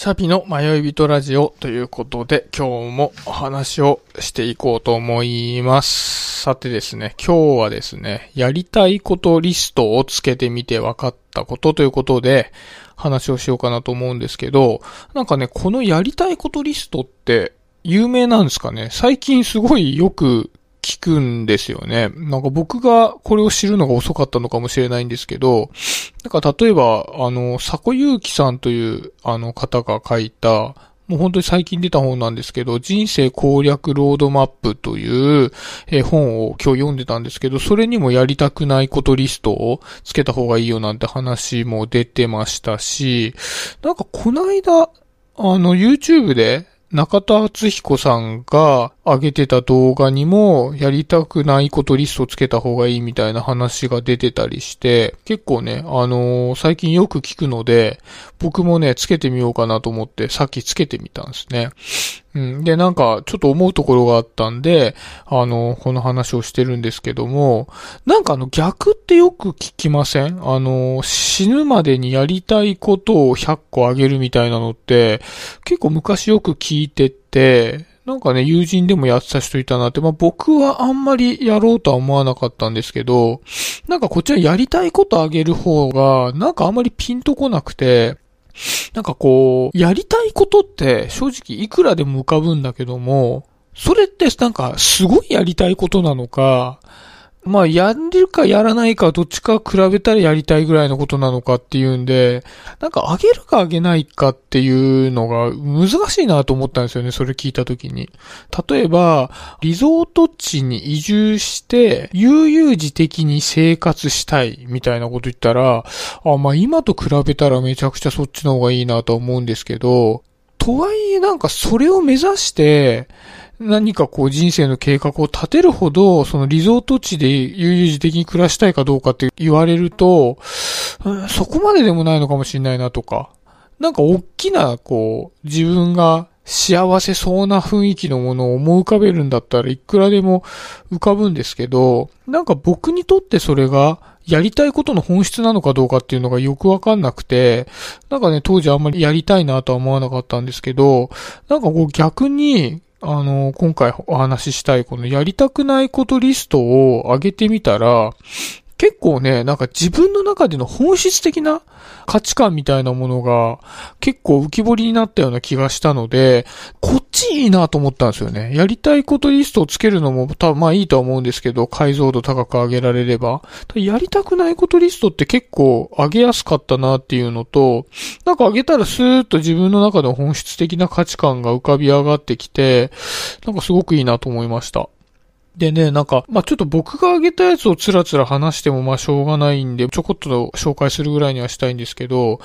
シャピの迷い人ラジオということで、今日もお話をしていこうと思います。さてですね、今日はですね、やりたいことリストをつけてみて分かったことということで、話をしようかなと思うんですけど、なんかね、このやりたいことリストって有名なんですかね？最近すごいよく聞くんですよね。なんか僕がこれを知るのが遅かったのかもしれないんですけど、なんか例えば、あの、佐古祐樹さんというあの方が書いた、もう本当に最近出た本なんですけど、人生攻略ロードマップという、え本を今日読んでたんですけど、それにもやりたくないことリストをつけた方がいいよなんて話も出てましたし、なんかこの間、あの YouTube で中田敦彦さんが上げてた動画にもやりたくないことリストつけた方がいいみたいな話が出てたりして、結構ね、あのー、最近よく聞くので、僕もね、つけてみようかなと思ってさっきつけてみたんですね。うん。で、なんか、ちょっと思うところがあったんで、あの、この話をしてるんですけども、なんかあの、逆ってよく聞きません？あの、死ぬまでにやりたいことを100個あげるみたいなのって、結構昔よく聞い聞いてて、なんかね、友人でもやってた人いたなって、まあ僕はあんまりやろうとは思わなかったんですけど、なんかこっちはやりたいことあげる方が、なんかあんまりピンとこなくて、なんかこう、やりたいことって正直いくらでも浮かぶんだけども、それってなんかすごいやりたいことなのか、まあ、やるかやらないかどっちか比べたらやりたいぐらいのことなのかっていうんで、なんかあげるかあげないかっていうのが難しいなと思ったんですよね、それ聞いた時に。例えば、リゾート地に移住して、悠々自適に生活したいみたいなこと言ったら、あ、まあ今と比べたらめちゃくちゃそっちの方がいいなと思うんですけど、とはいえなんかそれを目指して、何かこう人生の計画を立てるほど、そのリゾート地で悠々自適に暮らしたいかどうかって言われると、そこまででもないのかもしれないなとか、なんか大きなこう自分が幸せそうな雰囲気のものを思い浮かべるんだったらいくらでも浮かぶんですけど、なんか僕にとってそれがやりたいことの本質なのかどうかっていうのがよくわかんなくて、なんかね、当時あんまりやりたいなとは思わなかったんですけど、なんかこう逆にあの、今回お話ししたいこのやりたくないことリストを上げてみたら、結構ね、なんか自分の中での本質的な価値観みたいなものが結構浮き彫りになったような気がしたので、こっちいいなと思ったんですよね。やりたいことリストをつけるのも多分まあいいとは思うんですけど、解像度高く上げられれば。やりたくないことリストって結構上げやすかったなっていうのと、なんか上げたらスーッと自分の中で本質的な価値観が浮かび上がってきて、なんかすごくいいなと思いました。でね、なんか、まあ、ちょっと僕が挙げたやつをつらつら話してもましょうがないんで、ちょこっと紹介するぐらいにはしたいんですけど、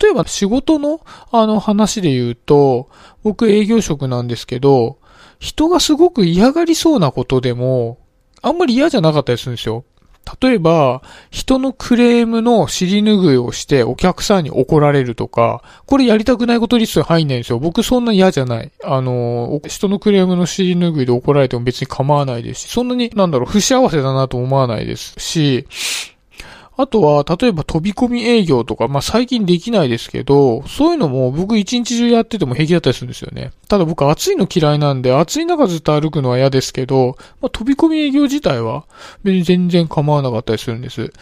例えば仕事のあの話で言うと、僕営業職なんですけど、人がすごく嫌がりそうなことでも、あんまり嫌じゃなかったりするんですよ。例えば、人のクレームの尻拭いをしてお客さんに怒られるとか、これやりたくないことリストに入んないんですよ。僕そんな嫌じゃない。あの、人のクレームの尻拭いで怒られても別に構わないですし、そんなに、なんだろう、不幸せだなと思わないですし、あとは、例えば飛び込み営業とか、まあ最近できないですけど、そういうのも僕一日中やってても平気だったりするんですよね。ただ僕暑いの嫌いなんで、暑い中ずっと歩くのは嫌ですけど、まあ飛び込み営業自体は別に全然構わなかったりするんです。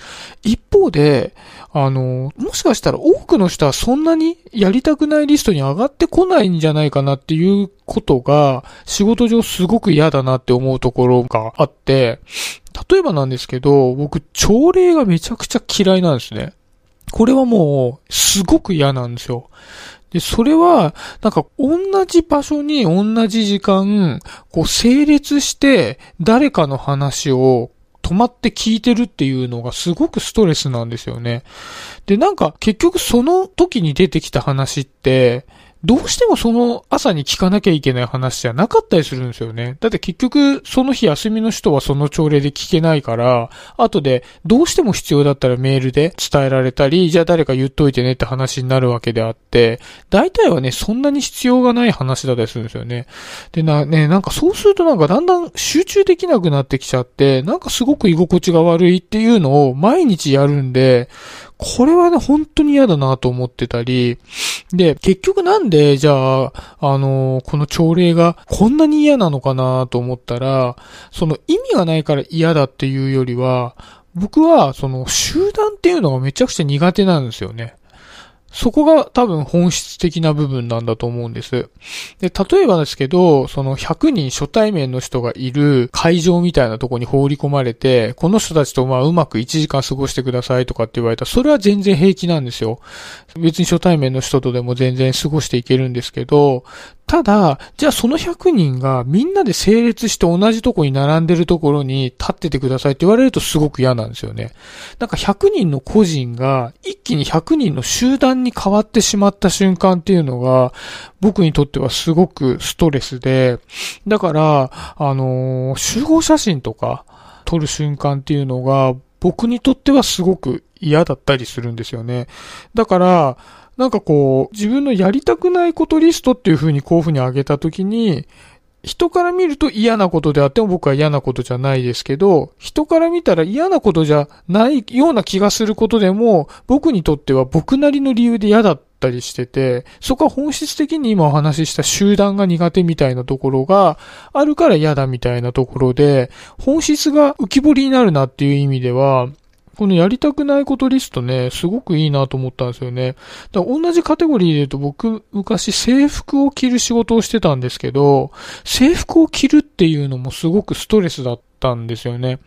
一方で、あの、もしかしたら多くの人はそんなにやりたくないリストに上がってこないんじゃないかなっていうことが、仕事上すごく嫌だなって思うところがあって、例えばなんですけど、僕、朝礼がめちゃくちゃ嫌いなんですね。これはもう、すごく嫌なんですよ。で、それは、なんか、同じ場所に同じ時間、こう、整列して、誰かの話を止まって聞いてるっていうのがすごくストレスなんですよね。で、なんか、結局その時に出てきた話って、どうしてもその朝に聞かなきゃいけない話じゃなかったりするんですよね。だって結局、その日休みの人はその朝礼で聞けないから、後でどうしても必要だったらメールで伝えられたり、じゃあ誰か言っといてねって話になるわけであって、大体はね、そんなに必要がない話だったりするんですよね。でな、ね、なんかそうするとなんかだんだん集中できなくなってきちゃって、なんかすごく居心地が悪いっていうのを毎日やるんで、これはね、本当に嫌だなと思ってたり、で、結局なんで、じゃあ、あのこの朝礼がこんなに嫌なのかなと思ったら、その意味がないから嫌だっていうよりは、僕は、その集団っていうのがめちゃくちゃ苦手なんですよね。そこが多分本質的な部分なんだと思うんです。で、例えばですけど、その100人初対面の人がいる会場みたいなとこに放り込まれて、この人たちとまあうまく1時間過ごしてくださいとかって言われたら、それは全然平気なんですよ。別に初対面の人とでも全然過ごしていけるんですけど、ただ、じゃあその100人がみんなで整列して同じとこに並んでるところに立っててくださいって言われるとすごく嫌なんですよね。なんか100人の個人が一気に100人の集団に変わってしまった瞬間っていうのが僕にとってはすごくストレスで、だから、あのー、集合写真とか撮る瞬間っていうのが僕にとってはすごく嫌だったりするんですよね。だから、なんかこう、自分のやりたくないことリストっていう風にこういう風に上げたときに、人から見ると嫌なことであっても僕は嫌なことじゃないですけど、人から見たら嫌なことじゃないような気がすることでも、僕にとっては僕なりの理由で嫌だったりしてて、そこは本質的に今お話しした集団が苦手みたいなところがあるから嫌だみたいなところで、本質が浮き彫りになるなっていう意味では、このやりたくないことリストね、すごくいいなと思ったんですよね。だから同じカテゴリーで言うと僕、昔制服を着る仕事をしてたんですけど、制服を着るっていうのもすごくストレスだったんですよね。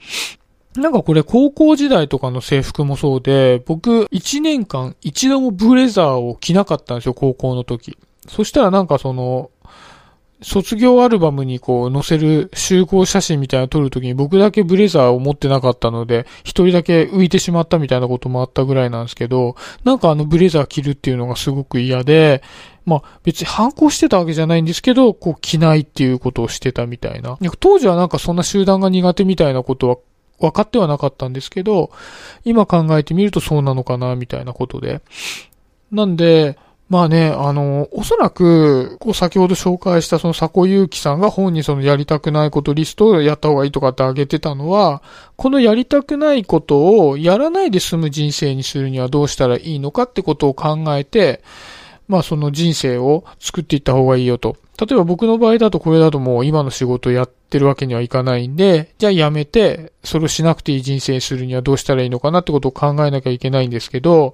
なんかこれ高校時代とかの制服もそうで、僕1年間一度もブレザーを着なかったんですよ、高校の時。そしたらなんかその、卒業アルバムにこう載せる集合写真みたいなの撮るときに僕だけブレザーを持ってなかったので、一人だけ浮いてしまったみたいなこともあったぐらいなんですけど、なんかあのブレザー着るっていうのがすごく嫌で、まあ別に反抗してたわけじゃないんですけど、こう着ないっていうことをしてたみたいな。当時はなんかそんな集団が苦手みたいなことは分かってはなかったんですけど、今考えてみるとそうなのかなみたいなことで。なんで、まあね、あの、おそらく、こう先ほど紹介したその佐古祐樹さんが本にそのやりたくないことリストをやった方がいいとかってあげてたのは、このやりたくないことをやらないで済む人生にするにはどうしたらいいのかってことを考えて、まあその人生を作っていった方がいいよと。例えば僕の場合だとこれだともう今の仕事やってるわけにはいかないんで、じゃあやめて、それをしなくていい人生にするにはどうしたらいいのかなってことを考えなきゃいけないんですけど、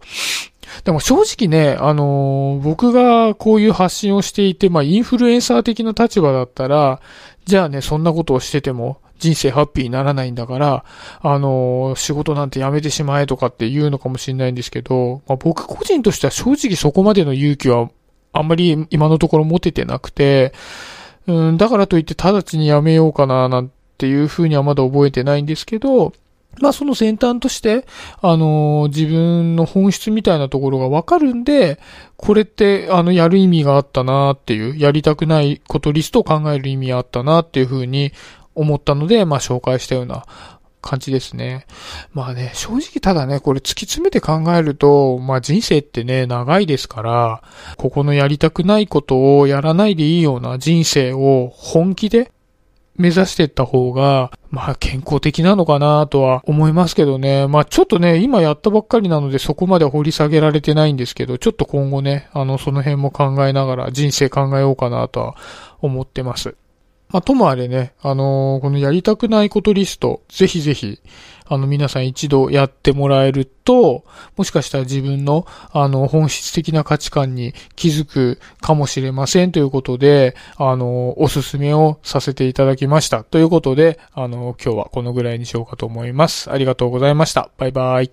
でも正直ね、あのー、僕がこういう発信をしていて、まあインフルエンサー的な立場だったら、じゃあね、そんなことをしてても人生ハッピーにならないんだから、あの、仕事なんてやめてしまえとかって言うのかもしれないんですけど、まあ僕個人としては正直そこまでの勇気はあんまり今のところ持ててなくて、うん、だからといって直ちにやめようかななんていうふうにはまだ覚えてないんですけど、まあその先端として、あのー、自分の本質みたいなところがわかるんで、これって、あの、やる意味があったなっていう、やりたくないことリストを考える意味あったなっていうふうに思ったので、まあ紹介したような感じですね。まあね、正直ただね、これ突き詰めて考えると、まあ人生ってね、長いですから、ここのやりたくないことをやらないでいいような人生を本気で目指していった方が、まあ健康的なのかなとは思いますけどね。まあちょっとね、今やったばっかりなのでそこまで掘り下げられてないんですけど、ちょっと今後ね、あの、その辺も考えながら人生考えようかなとは思ってます。まあ、ともあれね、あのー、このやりたくないことリスト、ぜひぜひ、あの、皆さん一度やってもらえると、もしかしたら自分の、あの、本質的な価値観に気づくかもしれませんということで、あの、おすすめをさせていただきました。ということで、あの、今日はこのぐらいにしようかと思います。ありがとうございました。バイバイ。